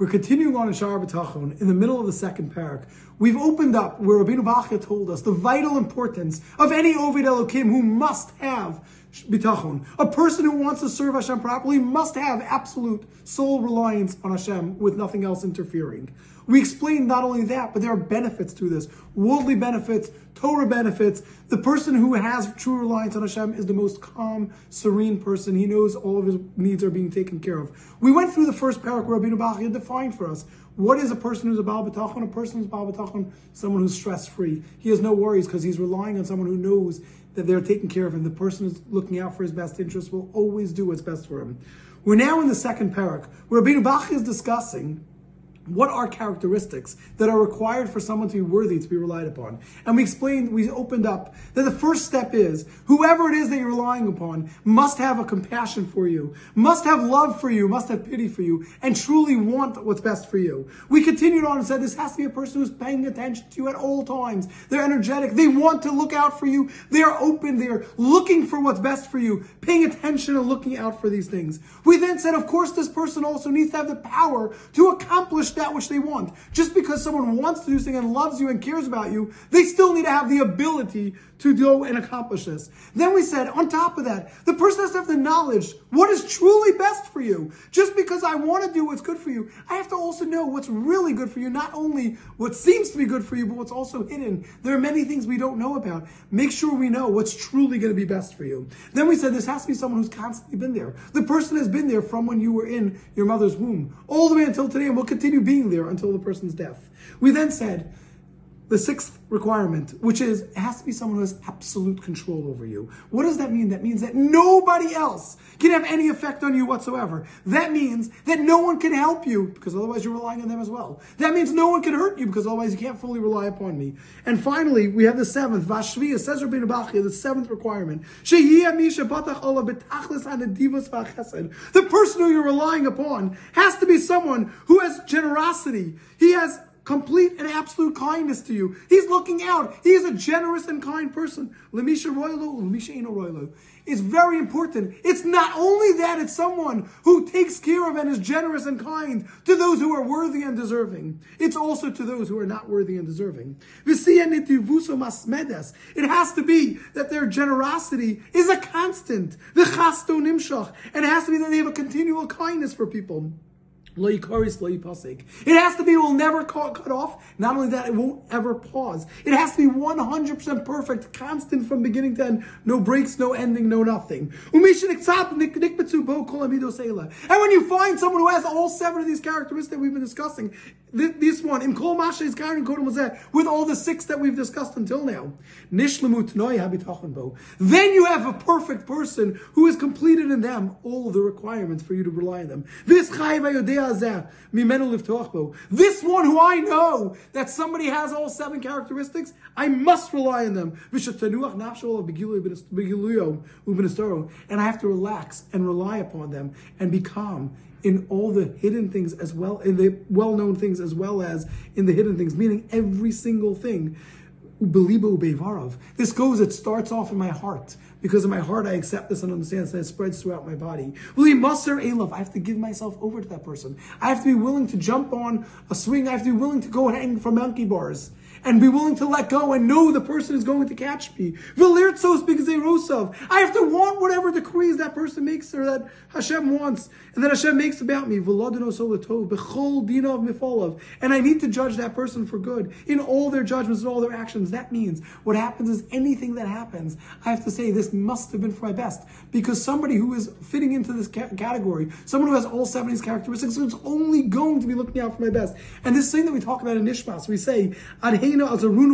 We're continuing on in Shar B'tachon in the middle of the second parak. We've opened up where Rabbeinu Bachya told us the vital importance of any Ovid Elokim who must have bitachon. A person who wants to serve Hashem properly must have absolute sole reliance on Hashem with nothing else interfering. We explained not only that, but there are benefits to this worldly benefits, Torah benefits. The person who has true reliance on Hashem is the most calm, serene person. He knows all of his needs are being taken care of. We went through the first parak where Rabbi Bachya defined for us. What is a person who's a Baal B'tachon? A person who's Baal B'tachon, someone who's stress free. He has no worries because he's relying on someone who knows that they're taking care of him. The person who's looking out for his best interest will always do what's best for him. We're now in the second parak, where Rabbi Bach is discussing what are characteristics that are required for someone to be worthy to be relied upon? And we explained, we opened up that the first step is whoever it is that you're relying upon must have a compassion for you, must have love for you, must have pity for you, and truly want what's best for you. We continued on and said this has to be a person who's paying attention to you at all times. They're energetic. They want to look out for you. They are open. They're looking for what's best for you, paying attention and looking out for these things. We then said, of course, this person also needs to have the power to accomplish that which they want. Just because someone wants to do something and loves you and cares about you, they still need to have the ability to go and accomplish this. Then we said, on top of that, the person has to have the knowledge what is truly best for you. Just because I want to do what's good for you, I have to also know what's really good for you, not only what seems to be good for you, but what's also hidden. There are many things we don't know about. Make sure we know what's truly going to be best for you. Then we said this has to be someone who's constantly been there. The person has been there from when you were in your mother's womb, all the way until today, and will continue being there until the person's death. We then said, the sixth requirement, which is it has to be someone who has absolute control over you. What does that mean? That means that nobody else can have any effect on you whatsoever. That means that no one can help you because otherwise you're relying on them as well. That means no one can hurt you because otherwise you can't fully rely upon me. And finally, we have the seventh, Vashviya, says Rabbeinu Bachya, the seventh requirement. The person who you're relying upon has to be someone who has generosity. He has complete and absolute kindness to you. He's looking out. He is a generous and kind person. Lemisha royalo, lemisha ino royalo. It's very important. It's not only that, it's someone who takes care of and is generous and kind to those who are worthy and deserving. It's also to those who are not worthy and deserving. It has to be that their generosity is a constant. And it has to be that they have a continual kindness for people. It has to be, it will never cut off. Not only that, it won't ever pause. It has to be 100% perfect, constant from beginning to end. No breaks, no ending, no nothing. And when you find someone who has all seven of these characteristics that we've been discussing, this one, in Kol Masha is with all the six that we've discussed until now. Then you have a perfect person who has completed in them all the requirements for you to rely on them. This this one who I know that somebody has all seven characteristics, I must rely on them. And I have to relax and rely upon them and be calm in all the hidden things as well, in the well-known things as well as in the hidden things, meaning every single thing. This goes, it starts off in my heart. Because in my heart, I accept this and understand this, and it spreads throughout my body. I have to give myself over to that person. I have to be willing to jump on a swing. I have to be willing to go hang from monkey bars and be willing to let go and know the person is going to catch me. I have to want whatever decrees that person makes or that Hashem wants and that Hashem makes about me. And I need to judge that person for good in all their judgments and all their actions. That means what happens is anything that happens, I have to say this must have been for my best because somebody who is fitting into this category, someone who has all seven of these characteristics, is only going to be looking out for my best. And this thing that we talk about in Nishmas, we say,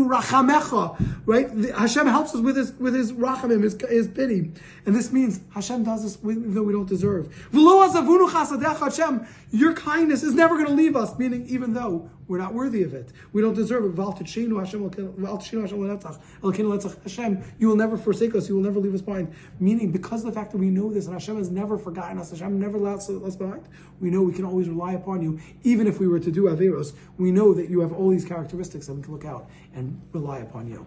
rachamecha, right? Hashem helps us with his with his rachamim, his, his pity, and this means Hashem does this even though we don't deserve. Hashem, your kindness is never going to leave us, meaning even though we're not worthy of it, we don't deserve it. Hashem, you will never forsake us, you will never leave us behind. Meaning, because of the fact that we know this, and Hashem has never forgotten us, Hashem never left us behind, we know we can always rely upon you, even if we were to do Averos. We know that you have all these characteristics that we can look out and rely upon you.